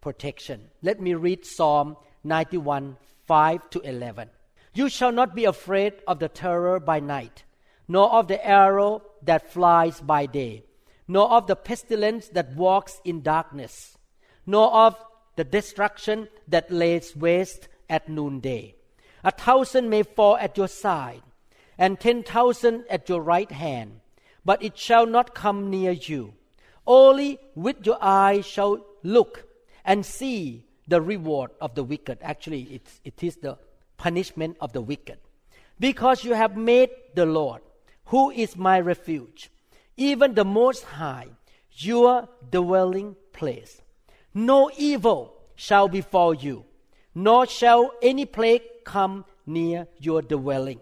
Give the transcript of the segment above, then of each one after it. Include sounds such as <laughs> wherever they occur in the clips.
protection. Let me read Psalm 91 5 to 11. You shall not be afraid of the terror by night, nor of the arrow that flies by day, nor of the pestilence that walks in darkness, nor of the destruction that lays waste at noonday. A thousand may fall at your side, and ten thousand at your right hand, but it shall not come near you. Only with your eyes shall look and see the reward of the wicked. Actually, it's, it is the punishment of the wicked. Because you have made the Lord, who is my refuge, even the Most High, your dwelling place. No evil shall befall you, nor shall any plague come near your dwelling.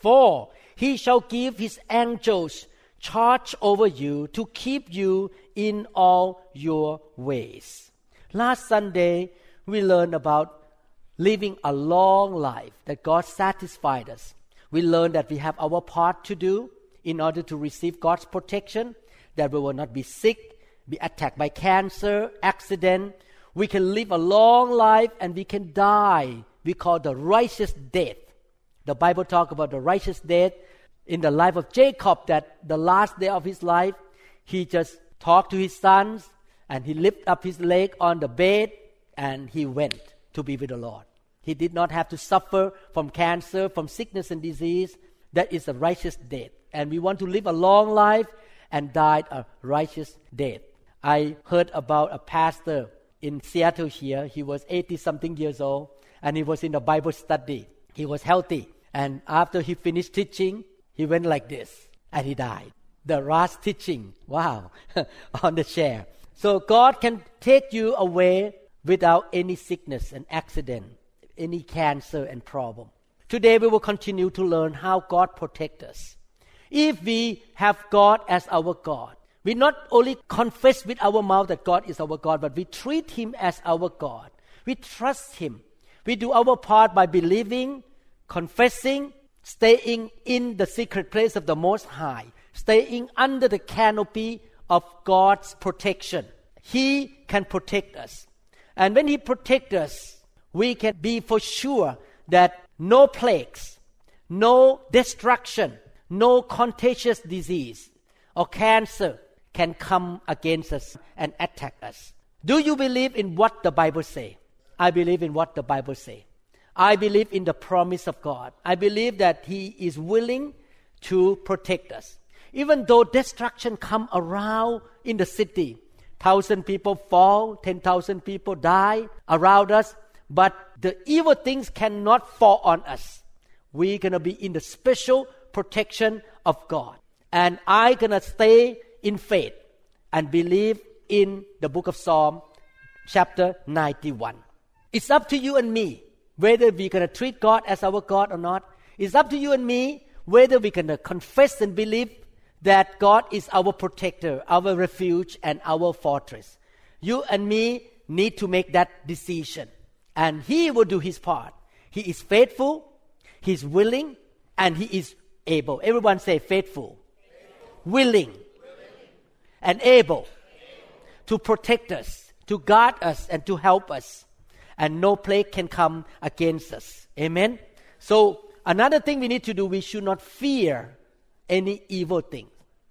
For he shall give his angels charge over you to keep you in all your ways. Last Sunday, we learned about living a long life that God satisfied us. We learned that we have our part to do in order to receive God's protection, that we will not be sick, be attacked by cancer, accident. We can live a long life and we can die. We call the righteous death. The Bible talk about the righteous death in the life of Jacob that the last day of his life, he just talked to his sons and he lifted up his leg on the bed and he went to be with the Lord. He did not have to suffer from cancer, from sickness and disease. That is a righteous death. And we want to live a long life and die a righteous death. I heard about a pastor in Seattle here. He was 80 something years old and he was in a Bible study. He was healthy. And after he finished teaching, he went like this and he died. The last teaching, wow, <laughs> on the chair. So God can take you away without any sickness and accident, any cancer and problem. Today we will continue to learn how God protects us. If we have God as our God, we not only confess with our mouth that God is our God, but we treat Him as our God. We trust Him. We do our part by believing, confessing, staying in the secret place of the Most High, staying under the canopy of God's protection. He can protect us. And when He protects us, we can be for sure that no plagues, no destruction, no contagious disease or cancer can come against us and attack us. Do you believe in what the Bible say? I believe in what the Bible say. I believe in the promise of God. I believe that He is willing to protect us. Even though destruction come around in the city, thousand people fall, ten thousand people die around us, but the evil things cannot fall on us. We're gonna be in the special protection of God. And I gonna stay in faith and believe in the book of Psalm, chapter 91. It's up to you and me whether we're to treat God as our God or not. It's up to you and me whether we're going to confess and believe that God is our protector, our refuge, and our fortress. You and me need to make that decision. And He will do His part. He is faithful, He's willing, and He is able. Everyone say faithful, faithful. Willing, willing, and able, able to protect us, to guard us, and to help us and no plague can come against us. Amen. So another thing we need to do, we should not fear any evil thing.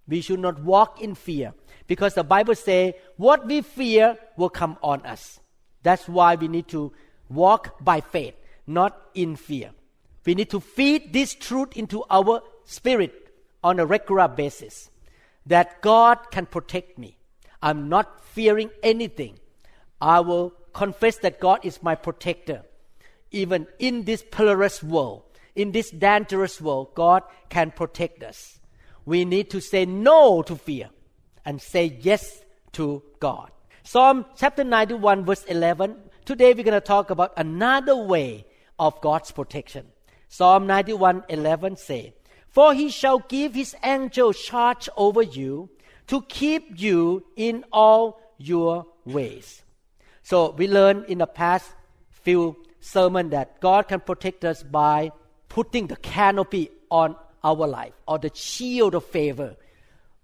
We should not walk in fear because the Bible says what we fear will come on us. That's why we need to walk by faith, not in fear. We need to feed this truth into our spirit on a regular basis that God can protect me. I'm not fearing anything. I will confess that God is my protector. Even in this perilous world, in this dangerous world, God can protect us. We need to say no to fear and say yes to God. Psalm chapter 91 verse 11. Today we're going to talk about another way of God's protection. Psalm 91 11 say, For he shall give his angel charge over you to keep you in all your ways. So we learned in the past few sermon that God can protect us by putting the canopy on our life or the shield of favor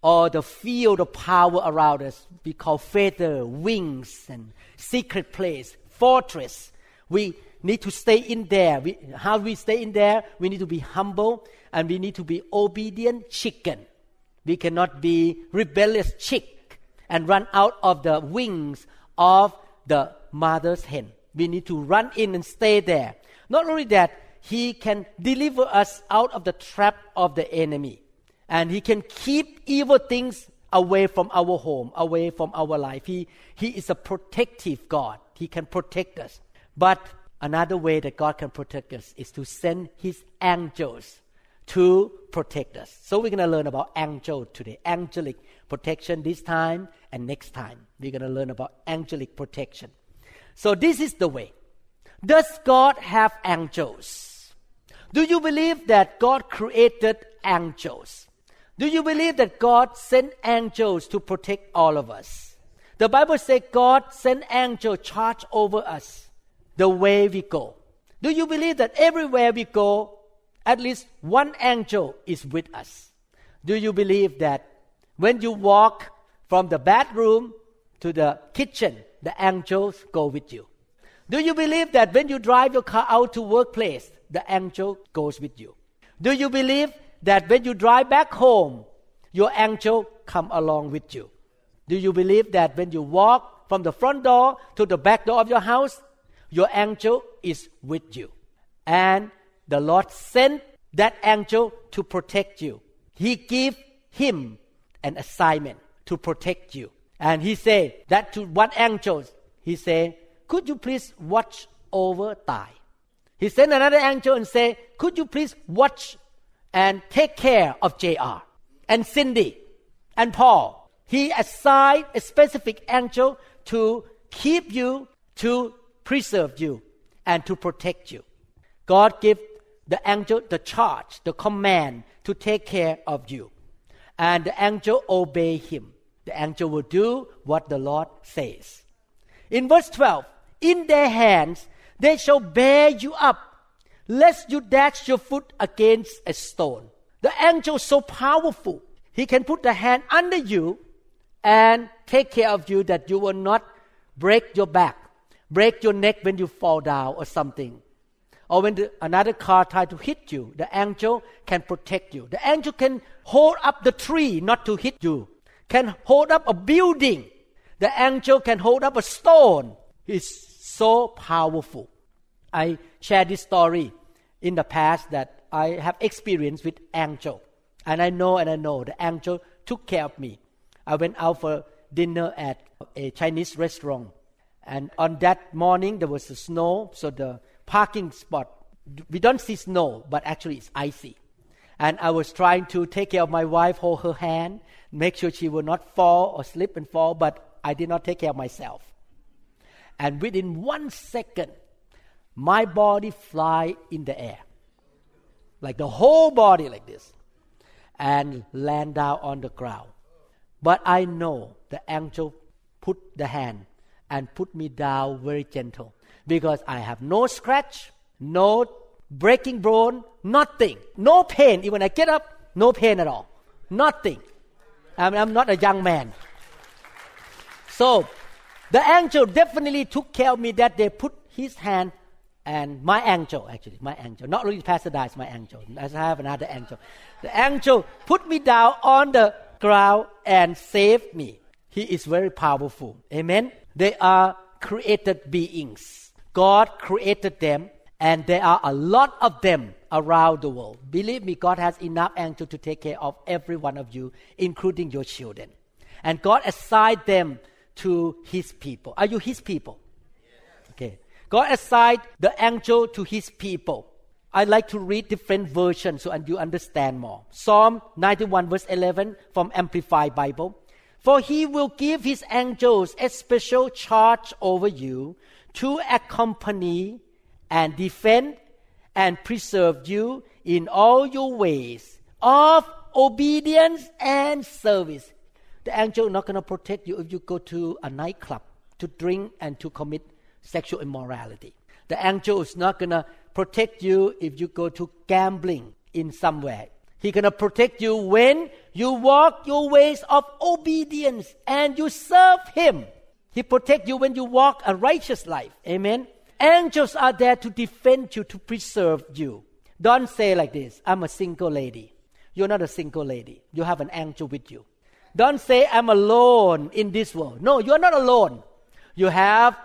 or the field of power around us. We call feather, wings, and secret place, fortress. We need to stay in there. We, how we stay in there? We need to be humble and we need to be obedient chicken. We cannot be rebellious chick and run out of the wings of the mother's hen. We need to run in and stay there. Not only that, he can deliver us out of the trap of the enemy. And he can keep evil things away from our home, away from our life. He, he is a protective God. He can protect us. But another way that God can protect us is to send his angels to protect us. So we're going to learn about angel today, angelic protection this time and next time. We're going to learn about angelic protection. So this is the way. Does God have angels? Do you believe that God created angels? Do you believe that God sent angels to protect all of us? The Bible says God sent angels charge over us the way we go. Do you believe that everywhere we go, at least one angel is with us? Do you believe that when you walk from the bathroom to the kitchen, the angels go with you. Do you believe that when you drive your car out to workplace, the angel goes with you? Do you believe that when you drive back home, your angel come along with you? Do you believe that when you walk from the front door to the back door of your house, your angel is with you? And the Lord sent that angel to protect you. He gave him an assignment to protect you. And he said that to one angel, he said, could you please watch over Tai? He sent another angel and said, could you please watch and take care of JR and Cindy and Paul? He assigned a specific angel to keep you, to preserve you, and to protect you. God gave the angel the charge, the command to take care of you. And the angel obey him the angel will do what the Lord says. In verse 12, in their hands they shall bear you up, lest you dash your foot against a stone. The angel is so powerful. He can put the hand under you and take care of you that you will not break your back, break your neck when you fall down or something. Or when the, another car try to hit you, the angel can protect you. The angel can hold up the tree not to hit you can hold up a building. The angel can hold up a stone. He's so powerful. I shared this story in the past that I have experience with angel. And I know and I know the angel took care of me. I went out for dinner at a Chinese restaurant. And on that morning there was snow, so the parking spot we don't see snow, but actually it's icy. And I was trying to take care of my wife, hold her hand, make sure she will not fall or slip and fall, but I did not take care of myself. And within one second, my body fly in the air. Like the whole body like this. And land down on the ground. But I know the angel put the hand and put me down very gentle because I have no scratch, no breaking bone, nothing, no pain. Even I get up, no pain at all, nothing. I'm, I'm not a young man. So the angel definitely took care of me that they put his hand and my angel actually my angel. Not really pastor my angel. As i have another angel. The angel put me down on the ground and saved me. He is very powerful. Amen? They are created beings. God created them and there are a lot of them around the world. Believe me, God has enough angels to take care of every one of you, including your children. And God assigned them to His people. Are you His people? Okay. God assigned the angel to His people. I like to read different versions so you understand more. Psalm 91 verse 11 from Amplified Bible. For he will give his angels a special charge over you to accompany and defend and preserve you in all your ways of obedience and service. The angel is not going to protect you if you go to a nightclub to drink and to commit sexual immorality. The angel is not going to protect you if you go to gambling in somewhere. He's going to protect you when you walk your ways of obedience and you serve him. He protect you when you walk a righteous life. Amen. Angels are there to defend you, to preserve you. Don't say like this, I'm a single lady. You're not a single lady. You have an angel with you. Don't say, I'm alone in this world. No, you're not alone. You have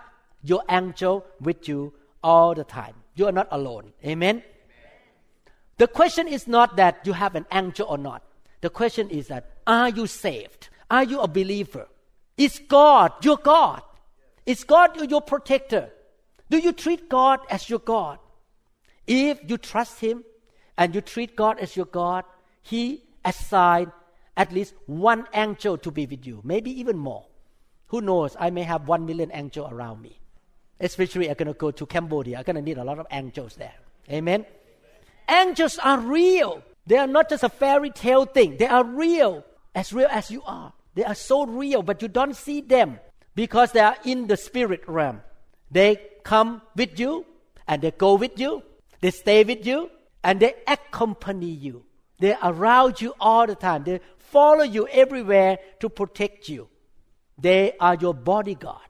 your angel with you all the time. You are not alone. Amen? The question is not that you have an angel or not. The question is that, are you saved? Are you a believer? Is God your God? Is God your protector? Do you treat God as your God? If you trust Him and you treat God as your God, He assigned at least one angel to be with you, maybe even more. Who knows? I may have one million angels around me. Especially, I'm going to go to Cambodia. I'm going to need a lot of angels there. Amen. Angels are real. They are not just a fairy tale thing. They are real, as real as you are. They are so real, but you don't see them because they are in the spirit realm. They come with you and they go with you. They stay with you and they accompany you. They are around you all the time. They follow you everywhere to protect you. They are your bodyguard.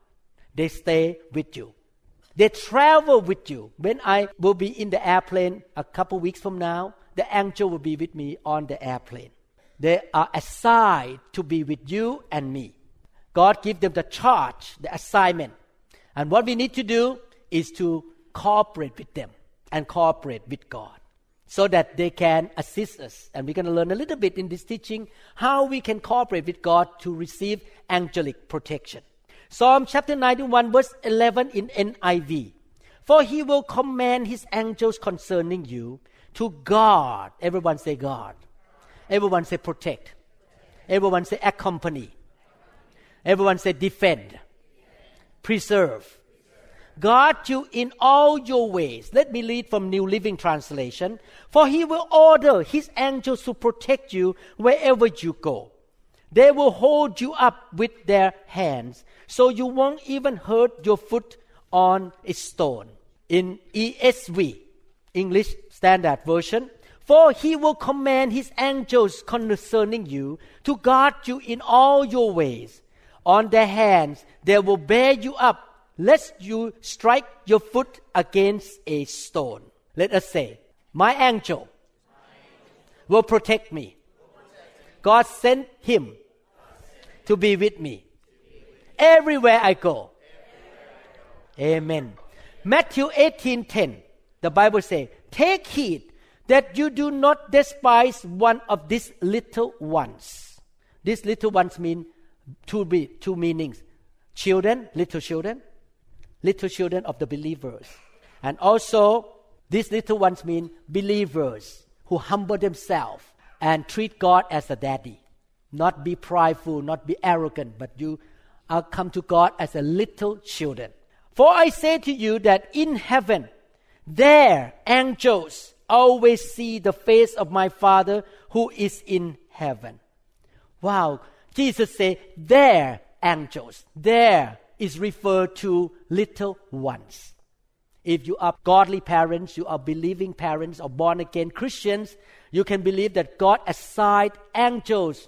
They stay with you. They travel with you. When I will be in the airplane a couple weeks from now, the angel will be with me on the airplane. They are assigned to be with you and me. God give them the charge, the assignment. And what we need to do is to cooperate with them and cooperate with God so that they can assist us. And we're going to learn a little bit in this teaching how we can cooperate with God to receive angelic protection. Psalm chapter 91, verse 11 in NIV. For he will command his angels concerning you to guard. Everyone say guard. Everyone say protect. Everyone say accompany. Everyone say defend. Preserve. Guard you in all your ways. Let me read from New Living Translation. For he will order his angels to protect you wherever you go. They will hold you up with their hands so you won't even hurt your foot on a stone. In ESV, English Standard Version, for he will command his angels concerning you to guard you in all your ways. On their hands they will bear you up, lest you strike your foot against a stone. Let us say, My angel will protect me. God sent him to be with me everywhere I go. Amen. Matthew 18:10. The Bible says, "Take heed that you do not despise one of these little ones." These little ones mean two, two meanings: children, little children, little children of the believers, and also these little ones mean believers who humble themselves and treat God as a daddy, not be prideful, not be arrogant, but you are come to God as a little children. For I say to you that in heaven, their angels always see the face of my Father who is in heaven. Wow. Jesus said, their angels. There is referred to little ones. If you are godly parents, you are believing parents or born again Christians, you can believe that God assigned angels,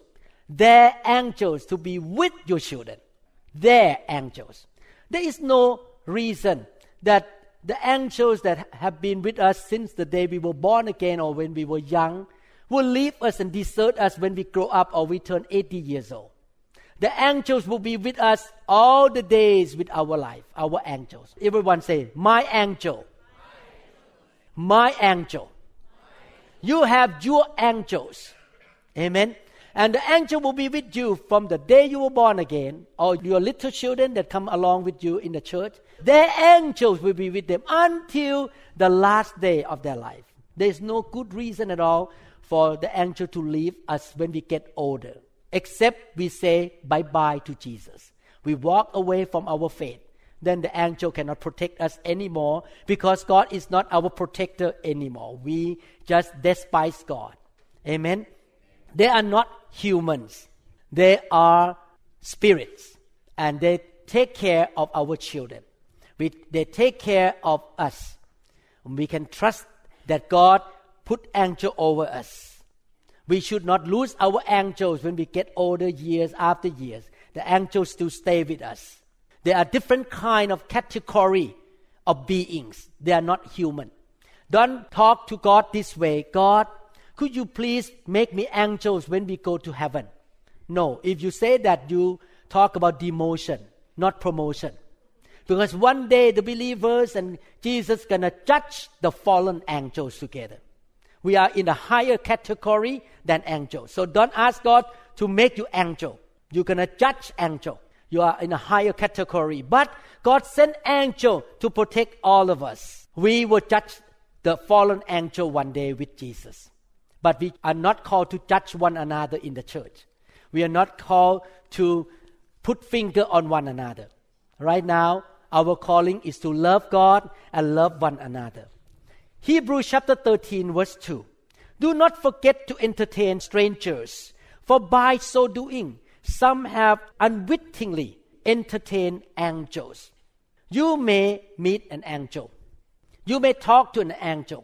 their angels, to be with your children their angels. There is no reason that the angels that have been with us since the day we were born again or when we were young will leave us and desert us when we grow up or we turn 80 years old. The angels will be with us all the days with our life, our angels. Everyone say, My angel. My angel. You have your angels. Amen. And the angel will be with you from the day you were born again, or your little children that come along with you in the church. Their angels will be with them until the last day of their life. There is no good reason at all for the angel to leave us when we get older. Except we say bye bye to Jesus. We walk away from our faith. Then the angel cannot protect us anymore because God is not our protector anymore. We just despise God. Amen. They are not humans. They are spirits and they take care of our children. We, they take care of us. We can trust that God put angel over us. We should not lose our angels when we get older years after years. The angels still stay with us. There are different kind of category of beings. They are not human. Don't talk to God this way. God, could you please make me angels when we go to heaven? No. If you say that, you talk about demotion, not promotion. Because one day the believers and Jesus gonna judge the fallen angels together. We are in a higher category than angels. So don't ask God to make you angel. You're gonna judge angel. You are in a higher category. But God sent angel to protect all of us. We will judge the fallen angel one day with Jesus. But we are not called to judge one another in the church. We are not called to put finger on one another. Right now, our calling is to love God and love one another. Hebrews chapter 13 verse 2. Do not forget to entertain strangers, for by so doing, some have unwittingly entertained angels. You may meet an angel. You may talk to an angel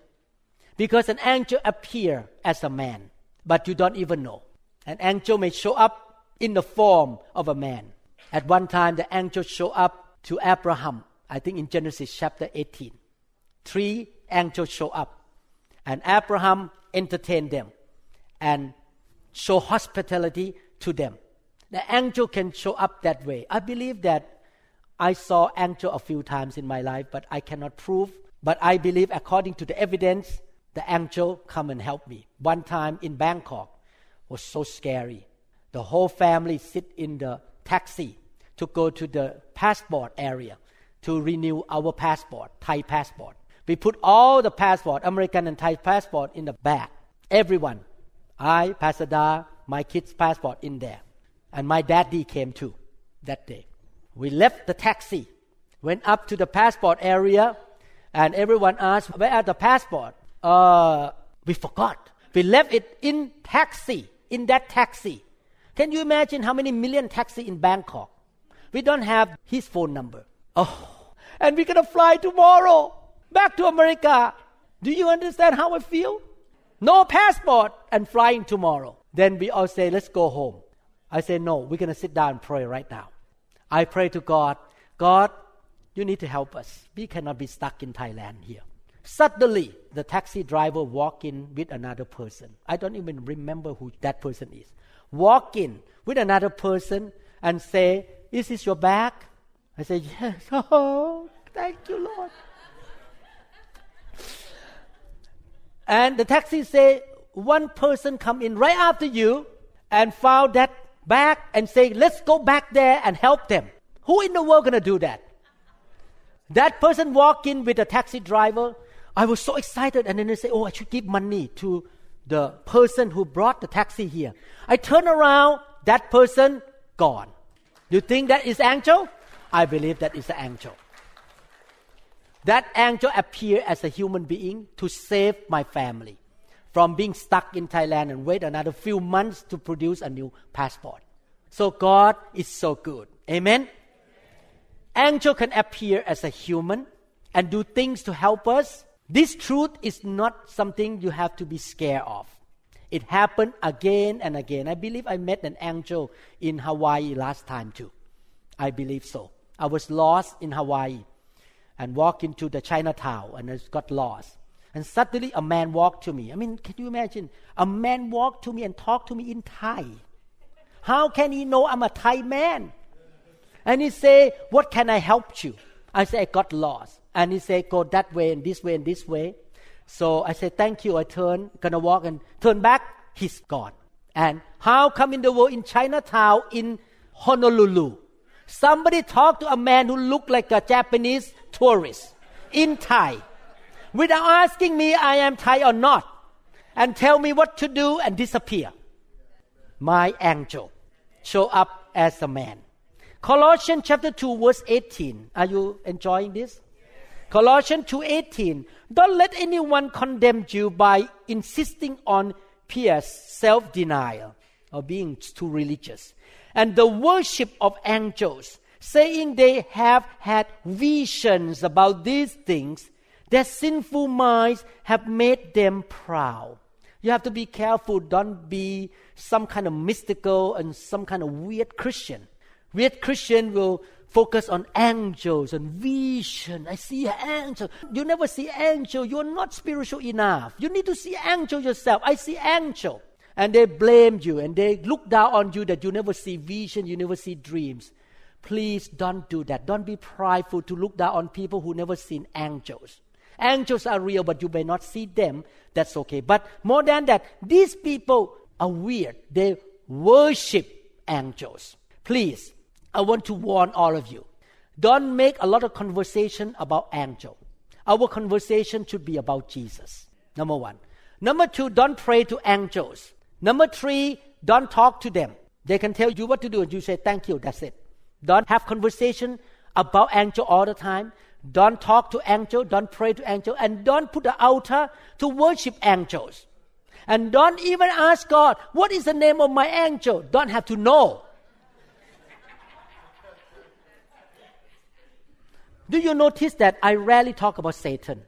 because an angel appear as a man, but you don't even know. An angel may show up in the form of a man. At one time, the angel showed up to Abraham, I think in Genesis chapter 18. Three angels show up, and Abraham entertained them and show hospitality to them. The angel can show up that way. I believe that I saw angel a few times in my life, but I cannot prove. But I believe, according to the evidence, the angel come and help me. One time in Bangkok was so scary. The whole family sit in the taxi to go to the passport area to renew our passport, Thai passport. We put all the passport, American and Thai passport, in the bag. Everyone, I, Pastor Da, my kids' passport in there, and my daddy came too that day. We left the taxi, went up to the passport area, and everyone asked, "Where are the passport?" Uh, we forgot. We left it in taxi, in that taxi. Can you imagine how many million taxi in Bangkok? We don't have his phone number. Oh, and we're gonna fly tomorrow back to America. Do you understand how I feel? No passport and flying tomorrow. Then we all say, let's go home. I say, no, we're going to sit down and pray right now. I pray to God, God, you need to help us. We cannot be stuck in Thailand here. Suddenly, the taxi driver walk in with another person. I don't even remember who that person is. Walk in with another person and say, is this your bag? I say, yes. <laughs> Oh, thank you, Lord. And the taxi say one person come in right after you and found that bag and say, let's go back there and help them. Who in the world gonna do that? That person walk in with a taxi driver. I was so excited and then they say, oh, I should give money to the person who brought the taxi here. I turn around, that person gone. You think that is angel? I believe that is the angel. That angel appeared as a human being to save my family from being stuck in Thailand and wait another few months to produce a new passport. So God is so good. Amen. Angel can appear as a human and do things to help us. This truth is not something you have to be scared of. It happened again and again. I believe I met an angel in Hawaii last time too. I believe so. I was lost in Hawaii and walked into the Chinatown and I got lost. And suddenly a man walked to me. I mean, can you imagine? A man walked to me and talked to me in Thai. How can he know I'm a Thai man? And he say, what can I help you? I say, I got lost. And he say, go that way and this way and this way. So I say, thank you. I turn, gonna walk and turn back. He's gone. And how come in the world in Chinatown in Honolulu? Somebody talked to a man who looked like a Japanese tourist in Thai without asking me I am Thai or not and tell me what to do and disappear. My angel. show up as a man. Colossians chapter 2 verse 18. Are you enjoying this? Colossians 2:18 Don't let anyone condemn you by insisting on pious self-denial or being too religious and the worship of angels saying they have had visions about these things their sinful minds have made them proud you have to be careful don't be some kind of mystical and some kind of weird christian weird christian will focus on angels and vision. I see angel. You never see angel. You're not spiritual enough. You need to see angel yourself. I see angel. And they blame you and they look down on you that you never see vision, you never see dreams. Please don't do that. Don't be prideful to look down on people who never seen angels. Angels are real, but you may not see them. That's okay. But more than that, these people are weird. They worship angels. Please I want to warn all of you. Don't make a lot of conversation about angel. Our conversation should be about Jesus. Number one. Number two, don't pray to angels. Number three, don't talk to them. They can tell you what to do and you say thank you, that's it. Don't have conversation about angel all the time. Don't talk to angel, don't pray to angel, and don't put the altar to worship angels. And don't even ask God, what is the name of my angel? Don't have to know. Do you notice that I rarely talk about Satan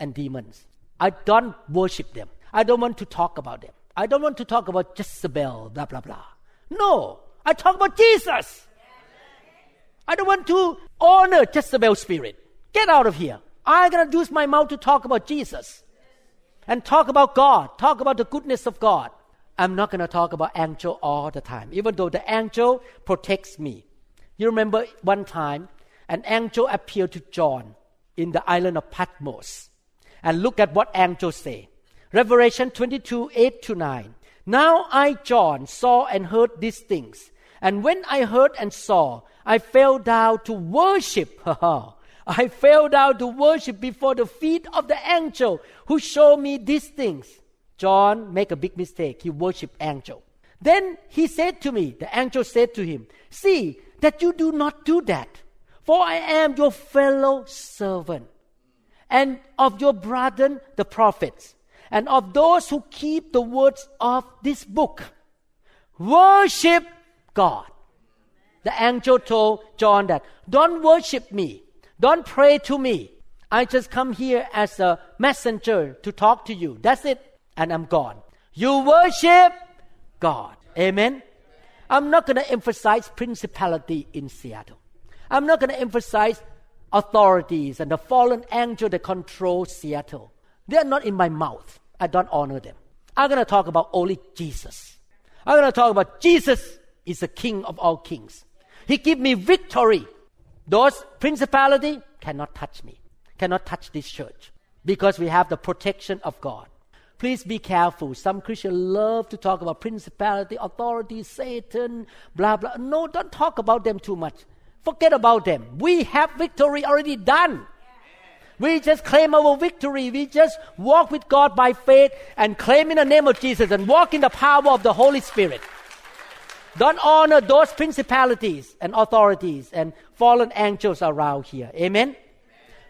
and demons? I don't worship them. I don't want to talk about them. I don't want to talk about Jezebel, blah, blah, blah. No, I talk about Jesus. I don't want to honor Jezebel's spirit. Get out of here. I'm going to use my mouth to talk about Jesus and talk about God, talk about the goodness of God. I'm not going to talk about angel all the time, even though the angel protects me. You remember one time an angel appeared to John in the island of Patmos. And look at what angel say. Revelation 22, 8 to 9. Now I, John, saw and heard these things. And when I heard and saw, I fell down to worship. <laughs> I fell down to worship before the feet of the angel who showed me these things. John make a big mistake. He worshiped angel. Then he said to me, the angel said to him, See that you do not do that. For I am your fellow servant, and of your brethren the prophets, and of those who keep the words of this book. Worship God. The angel told John that, don't worship me. Don't pray to me. I just come here as a messenger to talk to you. That's it. And I'm gone. You worship God. Amen. I'm not going to emphasize principality in Seattle. I'm not going to emphasize authorities and the fallen angel that control Seattle. They are not in my mouth. I don't honor them. I'm going to talk about only Jesus. I'm going to talk about Jesus is the King of all kings. He give me victory. Those principality cannot touch me, cannot touch this church because we have the protection of God. Please be careful. Some Christians love to talk about principality, authority, Satan, blah, blah. No, don't talk about them too much. Forget about them. We have victory already done. We just claim our victory. We just walk with God by faith and claim in the name of Jesus and walk in the power of the Holy Spirit. Don't honor those principalities and authorities and fallen angels around here. Amen?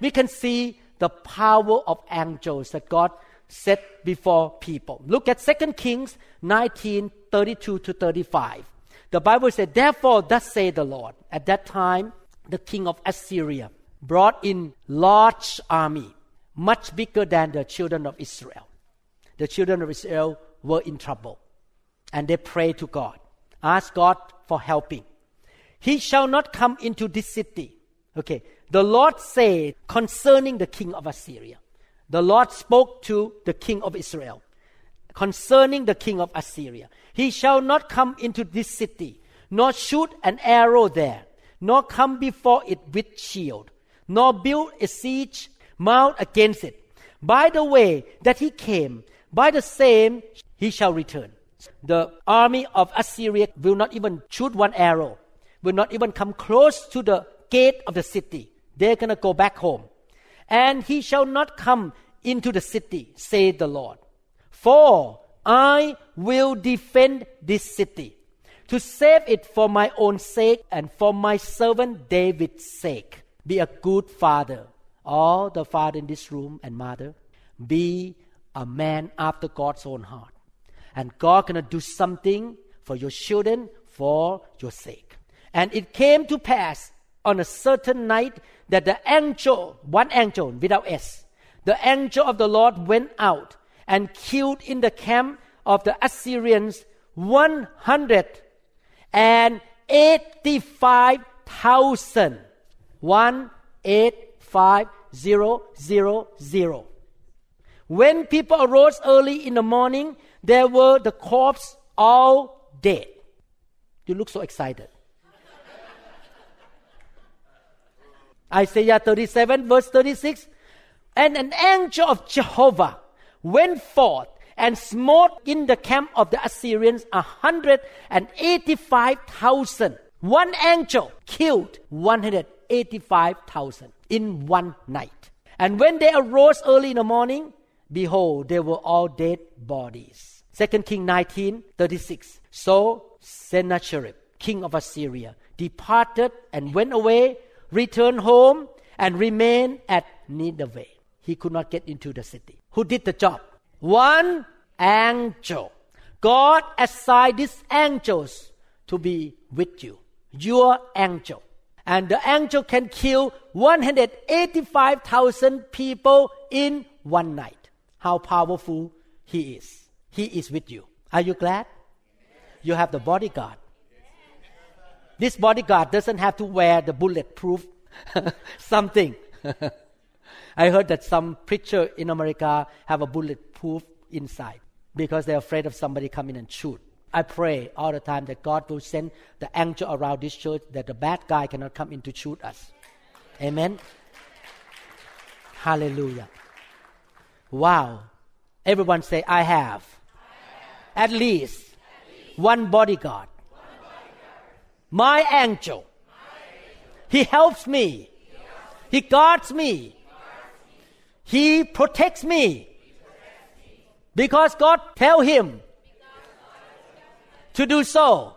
We can see the power of angels that God set before people. Look at 2 Kings 19 32 to 35. The Bible said, Therefore, thus say the Lord. At that time, the king of Assyria brought in large army, much bigger than the children of Israel. The children of Israel were in trouble. And they prayed to God, ask God for helping. He shall not come into this city. Okay. The Lord said concerning the king of Assyria. The Lord spoke to the king of Israel concerning the king of Assyria. He shall not come into this city, nor shoot an arrow there, nor come before it with shield, nor build a siege mount against it. By the way that he came, by the same he shall return. The army of Assyria will not even shoot one arrow, will not even come close to the gate of the city. They're going to go back home. And he shall not come into the city, said the Lord. For I will defend this city to save it for my own sake and for my servant David's sake. Be a good father. All the father in this room and mother, be a man after God's own heart. And God gonna do something for your children for your sake. And it came to pass on a certain night that the angel, one angel without S, the angel of the Lord went out and killed in the camp of the Assyrians 185,000. 185,000. When people arose early in the morning, there were the corpse all dead. You look so excited. <laughs> Isaiah 37, verse 36. And an angel of Jehovah went forth and smote in the camp of the Assyrians a hundred and eighty-five thousand. One angel killed one hundred eighty-five thousand in one night. And when they arose early in the morning, behold, they were all dead bodies. Second King 19, 36. So Sennacherib, king of Assyria, departed and went away, returned home, and remained at Nineveh. He could not get into the city. Who did the job? One angel. God assigned these angels to be with you. Your angel. And the angel can kill 185,000 people in one night. How powerful he is. He is with you. Are you glad? You have the bodyguard. This bodyguard doesn't have to wear the bulletproof <laughs> something. <laughs> I heard that some preacher in America have a bulletproof inside because they're afraid of somebody coming and shoot. I pray all the time that God will send the angel around this church that the bad guy cannot come in to shoot us. Amen. Hallelujah. Wow. Everyone say, I have. At, least one bodyguard. My angel. He helps me. He guards me. He protects me. Because God tell him to do so.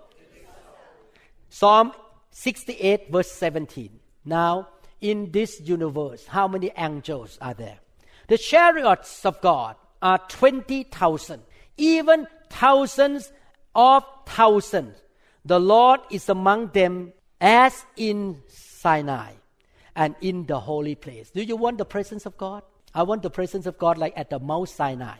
Psalm 68 verse 17. Now, in this universe, how many angels are there? The chariots of God are 20,000, even thousands of thousands. The Lord is among them as in Sinai and in the holy place. Do you want the presence of God? I want the presence of God like at the Mount Sinai.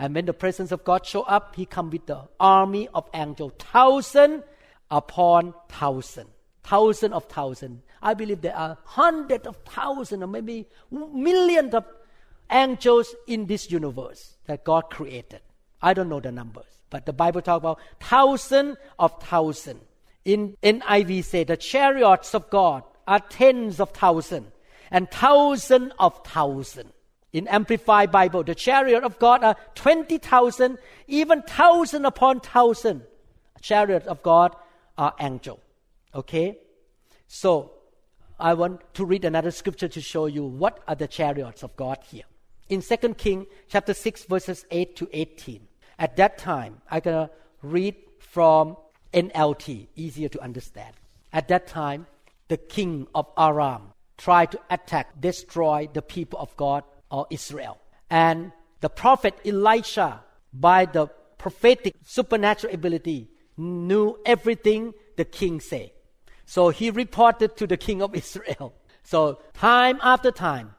And when the presence of God show up, He come with the army of angels, thousand upon thousand, thousand of thousand. I believe there are hundreds of thousands or maybe millions of angels in this universe that God created. I don't know the numbers, but the Bible talk about thousand of thousand. In NIV say the chariots of God are tens of thousand and thousand of thousand. In Amplified Bible, the chariot of God are 20,000, even thousand upon thousand. Chariot of God are angel. Okay? So, I want to read another scripture to show you what are the chariots of God here. In 2 King chapter 6 verses 8 to 18. At that time, I'm going to read from NLT, easier to understand. At that time, the king of Aram tried to attack, destroy the people of God or Israel. And the prophet Elisha, by the prophetic supernatural ability, knew everything the king said. So he reported to the king of <laughs> Israel. So time after time,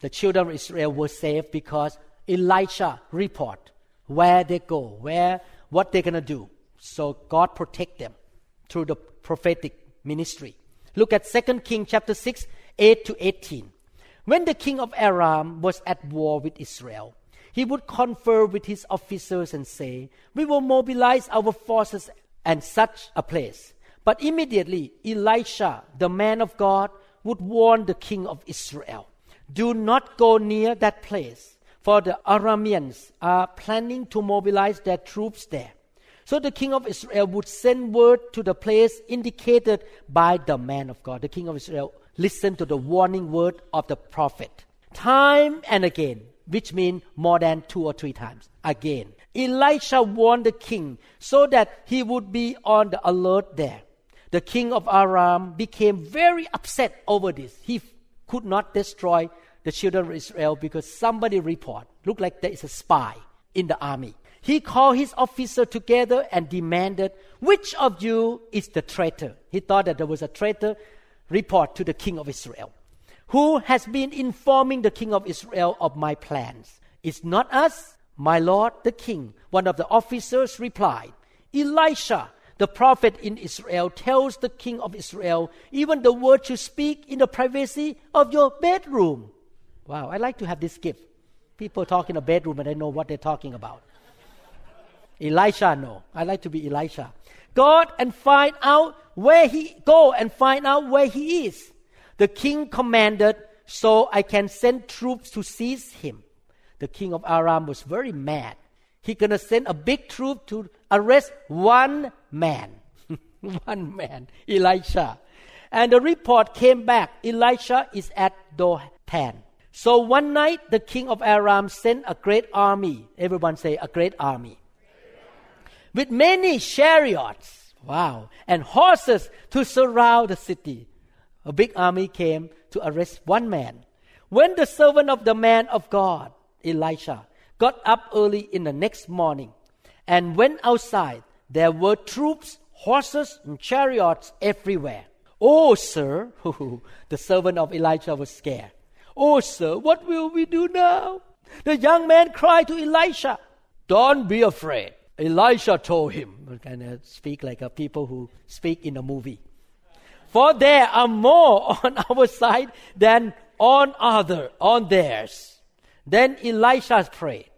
the children of Israel were saved because Elisha report where they go, where what they're gonna do. So God protect them through the prophetic ministry. Look at 2 King chapter 6, 8 to 18. When the king of Aram was at war with Israel, he would confer with his officers and say, We will mobilize our forces and such a place. But immediately Elisha, the man of God, would warn the king of Israel Do not go near that place, for the Arameans are planning to mobilize their troops there. So the king of Israel would send word to the place indicated by the man of God. The king of Israel listened to the warning word of the prophet time and again, which means more than two or three times. Again Elisha warned the king so that he would be on the alert there. The king of Aram became very upset over this. He could not destroy the children of Israel because somebody report looked like there is a spy in the army. He called his officer together and demanded, which of you is the traitor? He thought that there was a traitor report to the king of Israel. Who has been informing the king of Israel of my plans? It's not us, my lord the king. One of the officers replied, Elisha, the prophet in Israel, tells the king of Israel even the words you speak in the privacy of your bedroom. Wow, I like to have this gift. People talk in a bedroom and I know what they're talking about. Elisha, no. I like to be Elisha. God and find out where he go and find out where he is. The king commanded, so I can send troops to seize him. The king of Aram was very mad. He gonna send a big troop to arrest one man. <laughs> one man, Elisha. And the report came back. Elisha is at Dothan. So one night, the king of Aram sent a great army. Everyone say a great army. With many chariots. Wow. And horses to surround the city. A big army came to arrest one man. When the servant of the man of God, Elisha, got up early in the next morning and went outside, there were troops, horses, and chariots everywhere. Oh, sir, <laughs> the servant of Elijah was scared. Oh, sir, what will we do now? The young man cried to Elisha, Don't be afraid. Elisha told him, kind of speak like a people who speak in a movie. For there are more <laughs> on our side than on other, on theirs. Then Elisha prayed,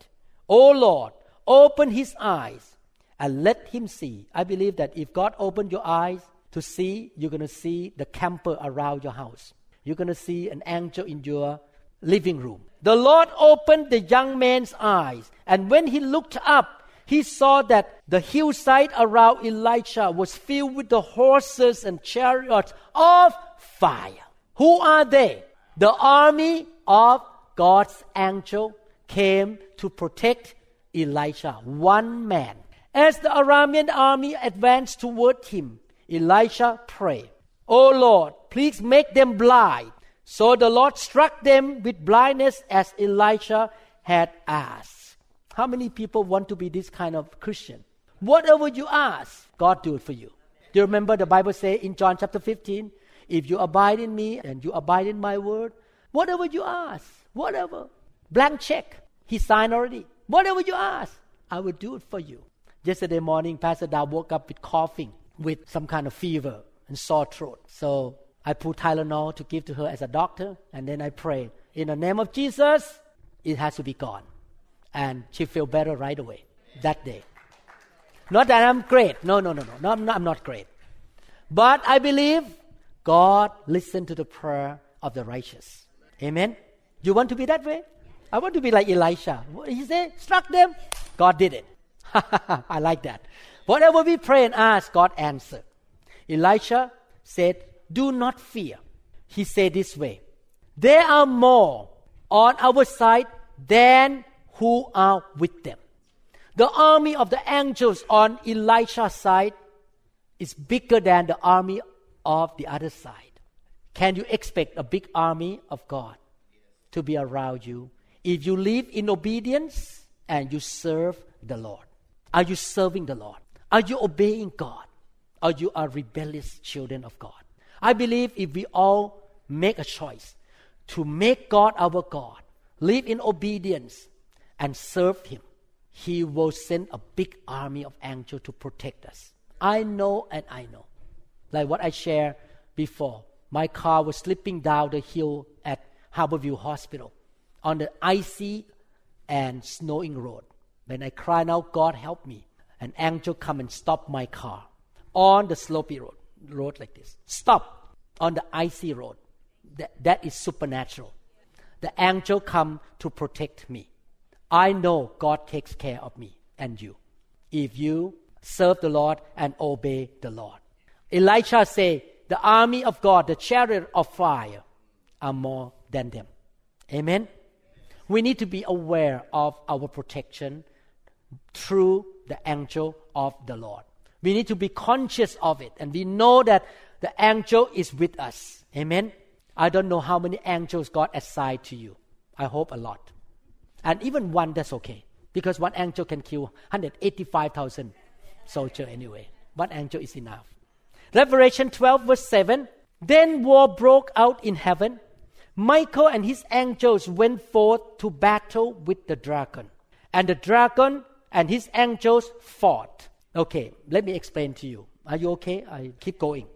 O Lord, open his eyes and let him see. I believe that if God opened your eyes to see, you're going to see the camper around your house. You're going to see an angel in your living room. The Lord opened the young man's eyes, and when he looked up, he saw that the hillside around Elisha was filled with the horses and chariots of fire. Who are they? The army of God's angel came to protect Elisha, one man. As the Aramean army advanced toward him, Elisha prayed, O Lord, please make them blind. So the Lord struck them with blindness as Elisha had asked. How many people want to be this kind of Christian? Whatever you ask, God do it for you. Do you remember the Bible say in John chapter 15, if you abide in me and you abide in my word, whatever you ask, whatever, blank check, he signed already. Whatever you ask, I will do it for you. Yesterday morning, Pastor Dow woke up with coughing, with some kind of fever and sore throat. So I put Tylenol to give to her as a doctor, and then I pray, in the name of Jesus, it has to be gone. And she feel better right away that day. Not that I'm great. No, no, no, no. no I'm, not, I'm not great. But I believe God listened to the prayer of the righteous. Amen. You want to be that way? I want to be like Elisha. He said, struck them. God did it. <laughs> I like that. Whatever we pray and ask, God answered. Elisha said, Do not fear. He said this way There are more on our side than who are with them. The army of the angels on Elisha's side is bigger than the army of the other side. Can you expect a big army of God to be around you if you live in obedience and you serve the Lord? Are you serving the Lord? Are you obeying God? Or you are rebellious children of God? I believe if we all make a choice to make God our God, live in obedience, and serve Him, He will send a big army of angels to protect us. I know and I know. Like what I shared before, my car was slipping down the hill at Harborview Hospital on the icy and snowing road. When I cried out, God help me, an angel come and stop my car on the slopey road, road like this. Stop on the icy road. That, that is supernatural. The angel come to protect me. I know God takes care of me and you. If you serve the Lord and obey the Lord. Elisha say, the army of God, the chariot of fire, are more than them. Amen. We need to be aware of our protection through the angel of the Lord. We need to be conscious of it and we know that the angel is with us. Amen. I don't know how many angels God assigned to you. I hope a lot. And even one, that's okay. Because one angel can kill 185,000 soldiers anyway. One angel is enough. Revelation 12, verse 7 Then war broke out in heaven. Michael and his angels went forth to battle with the dragon. And the dragon and his angels fought. Okay, let me explain to you. Are you okay? I keep going.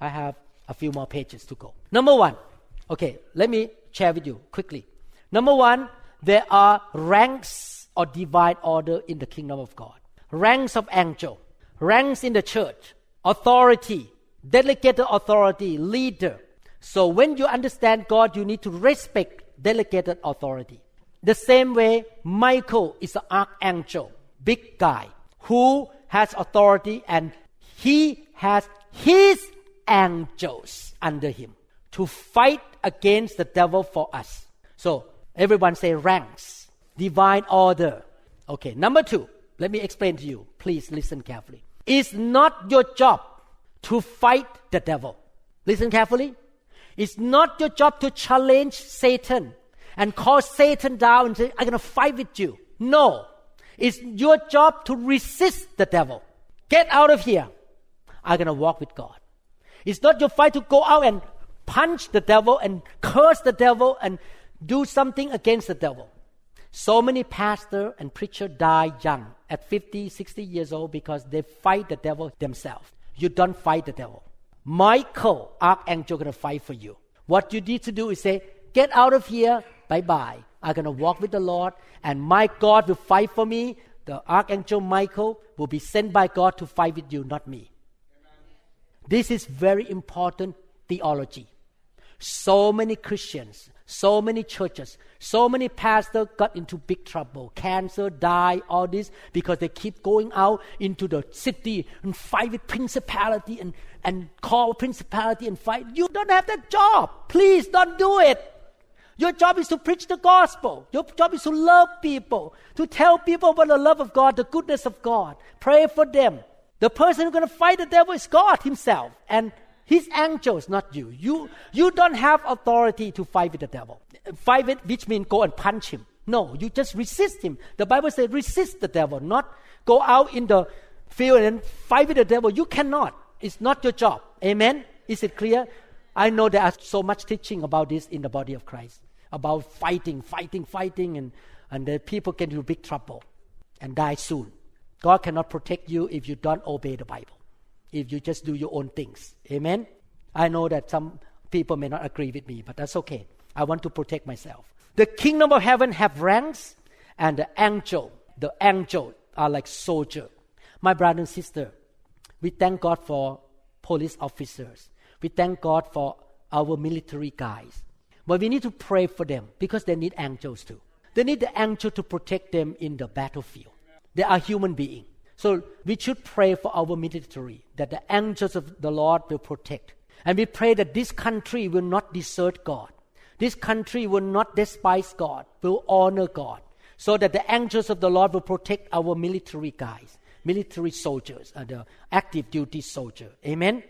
I have a few more pages to go. Number one, okay, let me share with you quickly. Number one, there are ranks or divine order in the kingdom of God. Ranks of angel, ranks in the church, authority, delegated authority, leader. So when you understand God, you need to respect delegated authority. The same way, Michael is an archangel, big guy, who has authority and he has his angels under him to fight against the devil for us. So everyone say ranks, divine order. Okay, number two, let me explain to you. Please listen carefully. It's not your job to fight the devil. Listen carefully. It's not your job to challenge Satan and call Satan down and say, I'm going to fight with you. No. It's your job to resist the devil. Get out of here. I'm going to walk with God. It's not your fight to go out and punch the devil and curse the devil and do something against the devil. So many pastors and preachers die young at 50, 60 years old because they fight the devil themselves. You don't fight the devil. Michael, archangel, gonna fight for you. What you need to do is say, get out of here, bye bye. I'm gonna walk with the Lord, and my God will fight for me. The archangel Michael will be sent by God to fight with you, not me. This is very important theology. So many Christians, so many churches, so many pastors got into big trouble. Cancer, die, all this because they keep going out into the city and fight with principality and, and call principality and fight. You don't have that job. Please don't do it. Your job is to preach the gospel. Your job is to love people, to tell people about the love of God, the goodness of God. Pray for them. The person who's going to fight the devil is God Himself and His angels, not you. You, you don't have authority to fight with the devil. Fight with, which means go and punch him. No, you just resist him. The Bible says resist the devil, not go out in the field and fight with the devil. You cannot. It's not your job. Amen? Is it clear? I know there are so much teaching about this in the body of Christ about fighting, fighting, fighting, and, and the people get into big trouble and die soon. God cannot protect you if you don't obey the Bible, if you just do your own things. Amen? I know that some people may not agree with me, but that's okay. I want to protect myself. The kingdom of heaven have ranks, and the angel, the angel are like soldier. My brother and sister, we thank God for police officers. We thank God for our military guys. But we need to pray for them because they need angels too. They need the angel to protect them in the battlefield. They are human beings. So we should pray for our military that the angels of the Lord will protect. And we pray that this country will not desert God. This country will not despise God, will honor God. So that the angels of the Lord will protect our military guys, military soldiers, and the active duty soldier. Amen?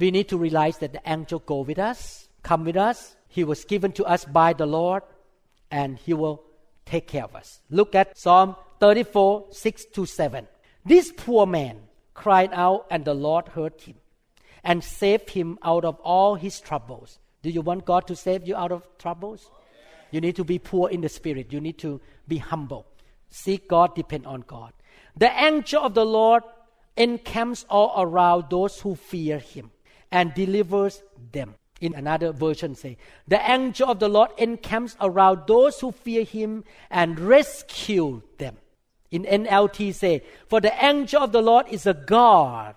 We need to realize that the angel go with us, come with us. He was given to us by the Lord, and he will take care of us. Look at Psalm 34, 6 to 7. This poor man cried out, and the Lord heard him and saved him out of all his troubles. Do you want God to save you out of troubles? You need to be poor in the spirit. You need to be humble. Seek God, depend on God. The angel of the Lord encamps all around those who fear him and delivers them. In another version say, the angel of the Lord encamps around those who fear him and rescue them. In NLT say, for the angel of the Lord is a guard,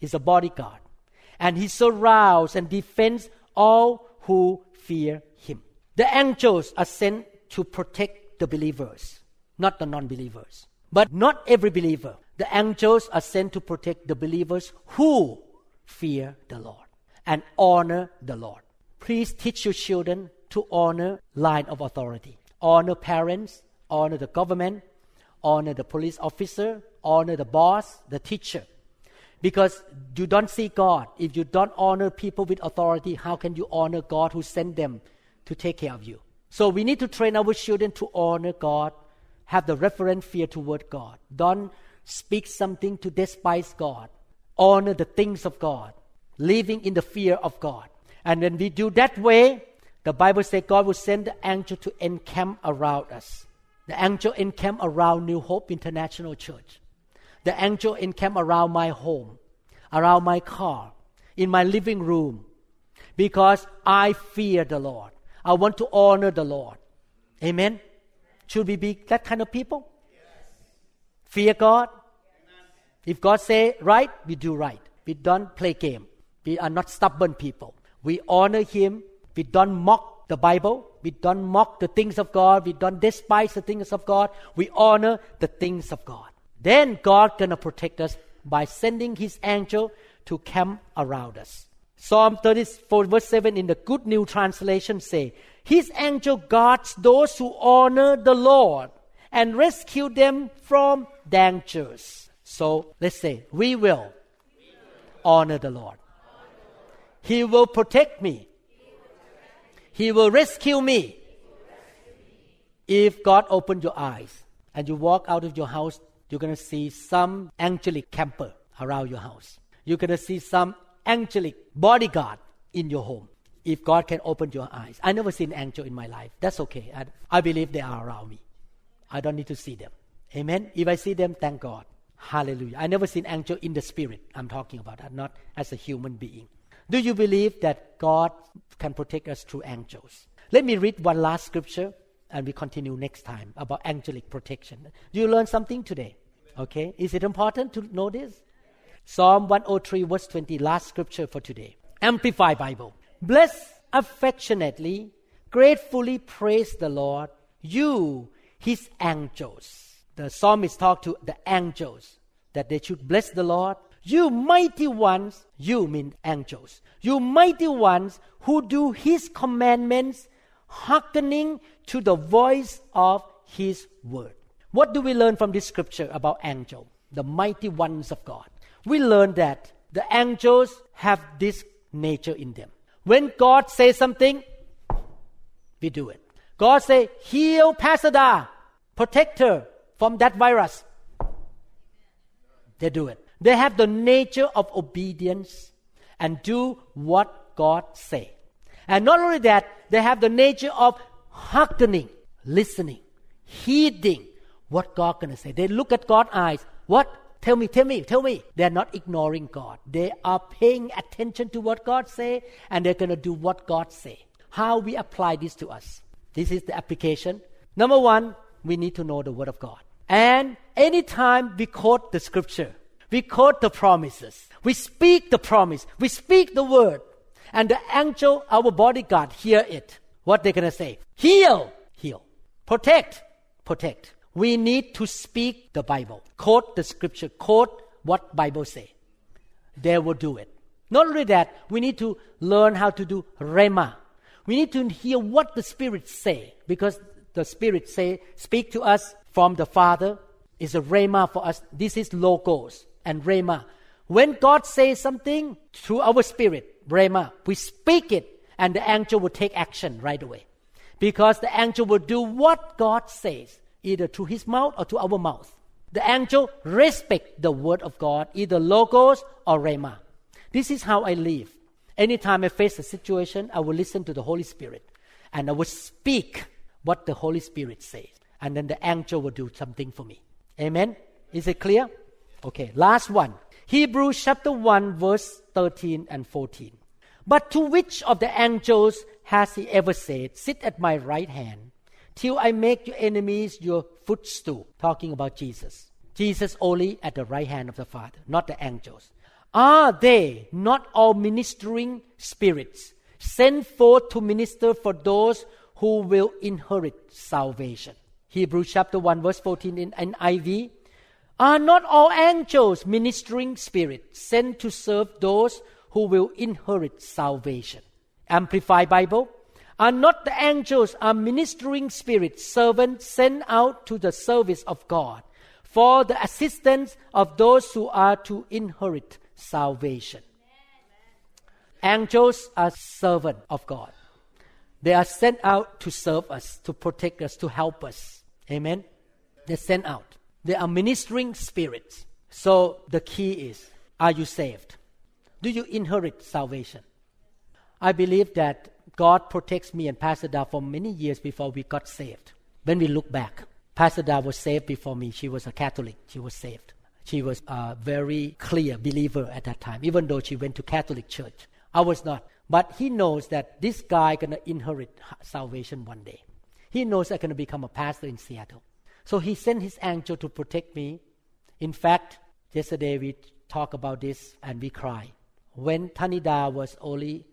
is a bodyguard, and he surrounds and defends all who fear him. The angels are sent to protect the believers, not the non-believers. But not every believer. The angels are sent to protect the believers who fear the Lord and honor the Lord. Please teach your children to honor line of authority. Honor parents, honor the government, honor the police officer, honor the boss, the teacher. Because you don't see God. If you don't honor people with authority, how can you honor God who sent them to take care of you? So we need to train our children to honor God, have the reverent fear toward God. Don't speak something to despise God. Honor the things of God, living in the fear of God. And when we do that way, the Bible says God will send the angel to encamp around us. The angel encamp around New Hope International Church. The angel encamp around my home, around my car, in my living room, because I fear the Lord. I want to honor the Lord. Amen. Should we be that kind of people? Fear God. If God say right, we do right. We don't play game. We are not stubborn people. We honor Him. We don't mock the Bible. We don't mock the things of God. We don't despise the things of God. We honor the things of God. Then God gonna protect us by sending His angel to camp around us. Psalm 34 verse 7 in the Good New Translation say, His angel guards those who honor the Lord and rescue them from dangers. So let's say, we will honor the Lord. He will protect me. He will rescue me. If God opened your eyes and you walk out of your house, you're going to see some angelic camper around your house. You're going to see some angelic bodyguard in your home. If God can open your eyes. I never seen angel in my life. That's okay. I, I believe they are around me. I don't need to see them. Amen. If I see them, thank God. Hallelujah. I never seen angel in the spirit. I'm talking about that, not as a human being. Do you believe that God can protect us through angels? Let me read one last scripture and we continue next time about angelic protection. Do you learn something today? Okay. Is it important to know this? Psalm 103 verse 20, last scripture for today. Amplify Bible. Bless affectionately, gratefully praise the Lord, you, his angels. The psalmist talked to the angels that they should bless the Lord. You mighty ones, you mean angels, you mighty ones who do his commandments, hearkening to the voice of his word. What do we learn from this scripture about angel, the mighty ones of God? We learn that the angels have this nature in them. When God says something, we do it. God say, heal Pastor Da, protect her from that virus. They do it. They have the nature of obedience and do what God say. And not only that, they have the nature of hearkening, listening, heeding what God gonna say. They look at God's eyes. What? Tell me, tell me, tell me. They're not ignoring God. They are paying attention to what God say, and they're gonna do what God say. How we apply this to us? This is the application. Number one, we need to know the Word of God. And anytime we quote the Scripture, we quote the promises. We speak the promise. We speak the Word. And the angel, our bodyguard, hear it. What they're gonna say? Heal, heal. Protect, protect. We need to speak the Bible. Quote the Scripture. Quote what Bible say. They will do it. Not only that, we need to learn how to do rhema. We need to hear what the Spirit say because the Spirit say speak to us from the Father is a rhema for us. This is logos and rhema. When God says something through our spirit, rhema, we speak it, and the angel will take action right away, because the angel will do what God says, either through his mouth or to our mouth. The angel respect the word of God, either logos or rhema. This is how I live. Anytime I face a situation, I will listen to the Holy Spirit and I will speak what the Holy Spirit says. And then the angel will do something for me. Amen? Is it clear? Okay, last one. Hebrews chapter 1, verse 13 and 14. But to which of the angels has he ever said, Sit at my right hand, till I make your enemies your footstool? Talking about Jesus. Jesus only at the right hand of the Father, not the angels. Are they not all ministering spirits sent forth to minister for those who will inherit salvation? Hebrews chapter 1 verse 14 in NIV. Are not all angels ministering spirits sent to serve those who will inherit salvation? Amplified Bible. Are not the angels are ministering spirits, servants sent out to the service of God for the assistance of those who are to inherit salvation. Angels are servants of God. They are sent out to serve us, to protect us, to help us. Amen. They're sent out. They are ministering spirits. So the key is are you saved? Do you inherit salvation? I believe that God protects me and Pastor Da for many years before we got saved. When we look back, Pastor Da was saved before me. She was a Catholic. She was saved. She was a very clear believer at that time, even though she went to Catholic church. I was not. But he knows that this guy gonna inherit salvation one day. He knows I'm gonna become a pastor in Seattle. So he sent his angel to protect me. In fact, yesterday we talked about this and we cried. When Tanida was only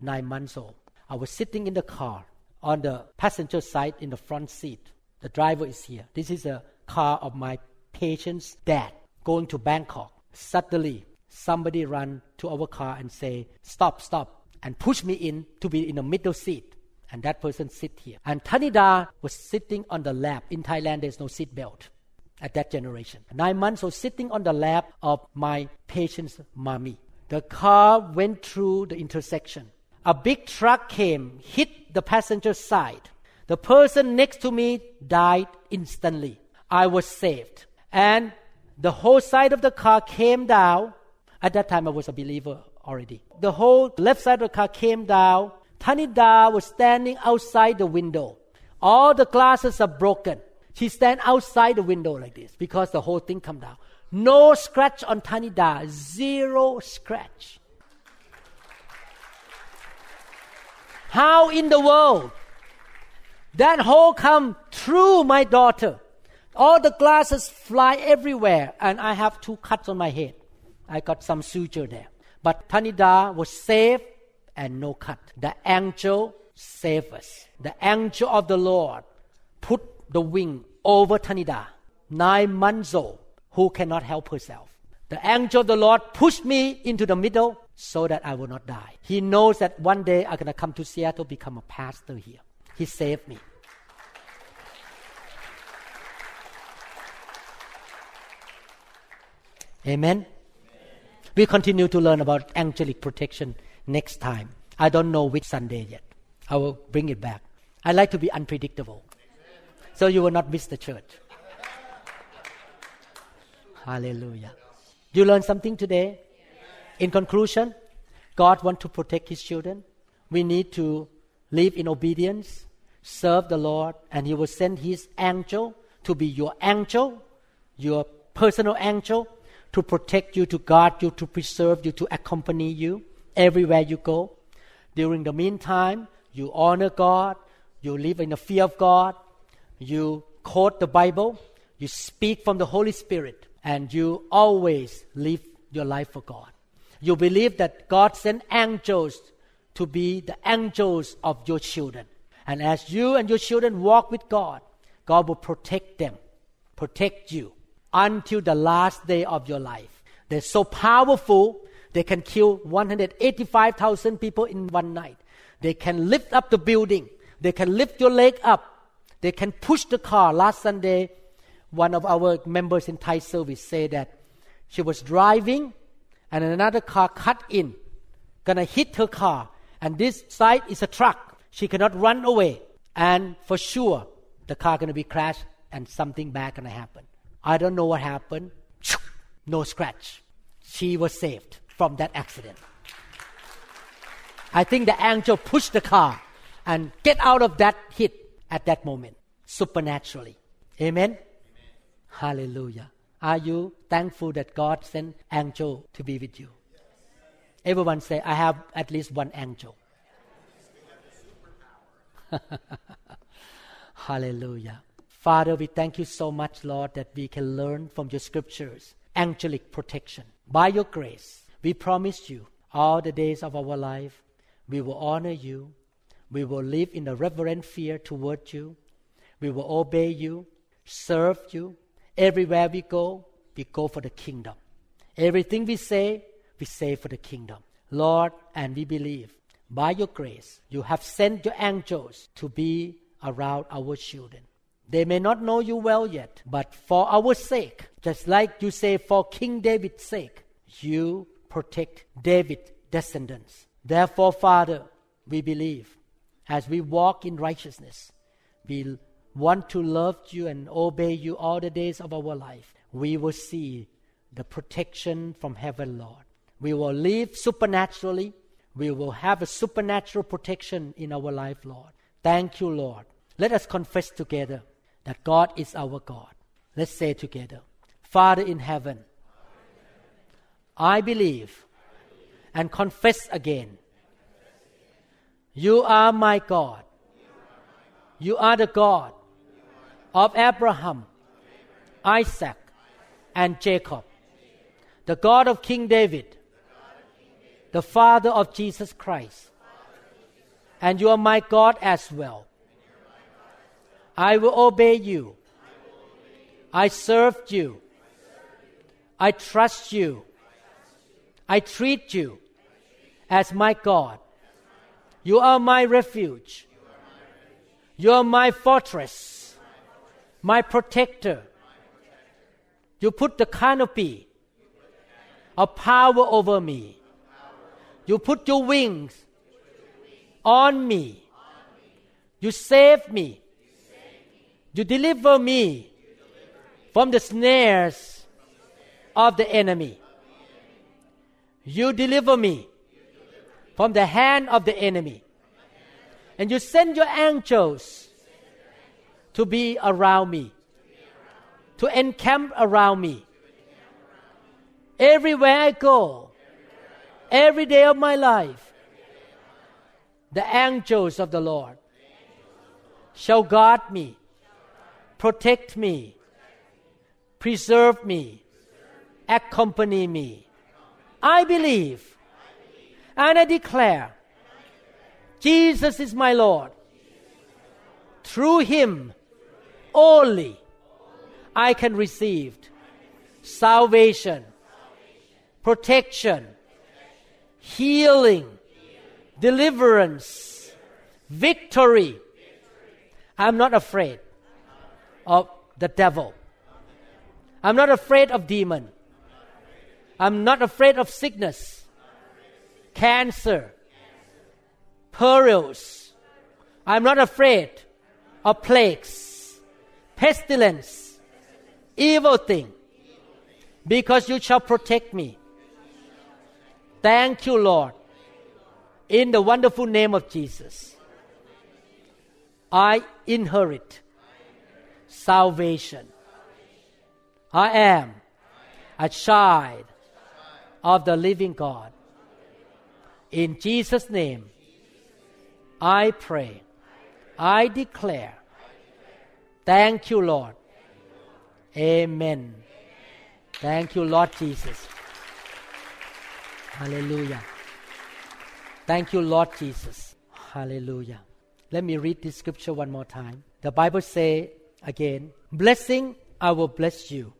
nine months old, I was sitting in the car on the passenger side in the front seat. The driver is here. This is a car of my patient's dad going to Bangkok. Suddenly, somebody ran to our car and say, "Stop, stop!" and push me in to be in the middle seat. And that person sit here. And Tanida was sitting on the lap. In Thailand, there's no seat belt at that generation. Nine months old, sitting on the lap of my patient's mommy. The car went through the intersection. A big truck came, hit the passenger side. The person next to me died instantly. I was saved. And the whole side of the car came down. At that time, I was a believer already. The whole left side of the car came down. Tanida was standing outside the window. All the glasses are broken. She stand outside the window like this because the whole thing come down. No scratch on Tanida. Zero scratch. How in the world? That hole come through my daughter. All the glasses fly everywhere, and I have two cuts on my head. I got some suture there. But Tanida was safe and no cut. The angel saved us. The angel of the Lord put the wing over Tanida, nine months old, who cannot help herself. The angel of the Lord pushed me into the middle so that I will not die. He knows that one day I'm going to come to Seattle, become a pastor here. He saved me. Amen. We continue to learn about angelic protection next time. I don't know which Sunday yet. I will bring it back. I like to be unpredictable. So you will not miss the church. Hallelujah. You learn something today? In conclusion, God wants to protect His children. We need to live in obedience, serve the Lord, and He will send His angel to be your angel, your personal angel, to protect you, to guard you, to preserve you, to accompany you everywhere you go. During the meantime, you honor God, you live in the fear of God, you quote the Bible, you speak from the Holy Spirit, and you always live your life for God. You believe that God sent angels to be the angels of your children. And as you and your children walk with God, God will protect them, protect you until the last day of your life. They're so powerful, they can kill 185,000 people in one night. They can lift up the building. They can lift your leg up. They can push the car. Last Sunday, one of our members in Thai service said that she was driving and another car cut in, gonna hit her car. And this side is a truck. She cannot run away. And for sure, the car gonna be crashed and something bad gonna happen. I don't know what happened. No scratch. She was saved from that accident. I think the angel pushed the car and get out of that hit at that moment supernaturally. Amen. Amen. Hallelujah. Are you thankful that God sent angel to be with you? Everyone say, I have at least one angel. <laughs> Hallelujah. Father, we thank you so much, Lord, that we can learn from your scriptures angelic protection. By your grace, we promise you all the days of our life, we will honor you. We will live in a reverent fear toward you. We will obey you, serve you, Everywhere we go, we go for the kingdom. Everything we say, we say for the kingdom. Lord, and we believe by your grace, you have sent your angels to be around our children. They may not know you well yet, but for our sake, just like you say for King David's sake, you protect David's descendants. Therefore, Father, we believe as we walk in righteousness, we want to love you and obey you all the days of our life. We will see the protection from heaven, Lord. We will live supernaturally. We will have a supernatural protection in our life, Lord. Thank you, Lord. Let us confess together that God is our God. Let's say together Father in heaven, I believe and confess again. You are my God. You are the God of Abraham, Isaac, and Jacob, the God of King David, the Father of Jesus Christ. And you are my God as well. I will obey you. I serve you. I trust you. I treat you as my God. You are my refuge. You are my fortress, my protector. You put the canopy of power over me. You put your wings on me. You save me. You deliver me from the snares of the enemy. You deliver me from the hand of the enemy. And you send your angels to be around me, to encamp around me. Everywhere I go, every day of my life, the angels of the Lord shall guard me, protect me, preserve me, accompany me. I believe and I declare Jesus is my Lord. Through Him only I can receive salvation, protection, healing, deliverance, victory. I'm not afraid of the devil. I'm not afraid of demon. I'm not afraid of sickness, cancer, perils. I'm not afraid of plagues, pestilence, evil thing, because you shall protect me. Thank you, Lord. In the wonderful name of Jesus, I inherit salvation. I am a child of the living God. In Jesus' name, I pray. I declare. Thank you, Lord. Amen. Thank you, Lord Jesus. Hallelujah. Thank you, Lord Jesus. Hallelujah. Let me read this scripture one more time. The Bible say again, blessing I will bless you,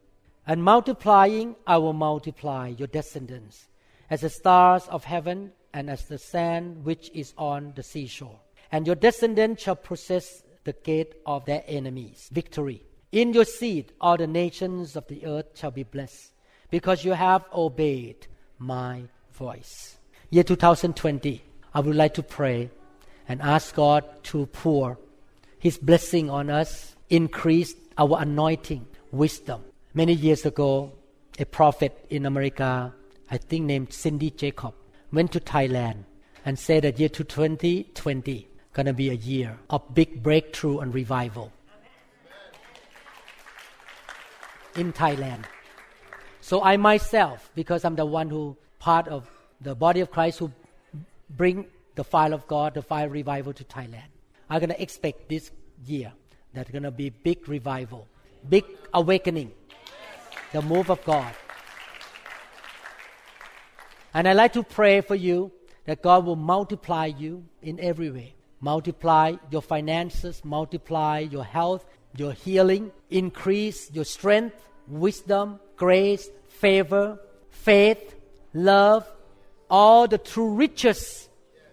and multiplying I will multiply your descendants as the stars of heaven and as the sand which is on the seashore. And your descendants shall possess the gate of their enemies. Victory. In your seed all the nations of the earth shall be blessed, because you have obeyed my voice. Year 2020, I would like to pray and ask God to pour His blessing on us, increase our anointing, wisdom. Many years ago, a prophet in America, I think named Cindy Jacob, went to Thailand and said that year 2020 is gonna be a year of big breakthrough and revival in Thailand. So I myself, because I'm the one who part of the body of Christ who bring the fire of God, the fire revival to Thailand. I'm gonna expect this year that gonna be big revival, big awakening, the move of God. And I like to pray for you that God will multiply you in every way. Multiply your finances, multiply your health, your healing, increase your strength, wisdom, grace, favor, faith, love. All the true riches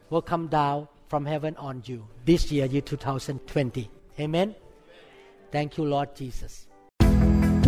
will come down from heaven on you this year, year 2020. Amen. Thank you, Lord Jesus.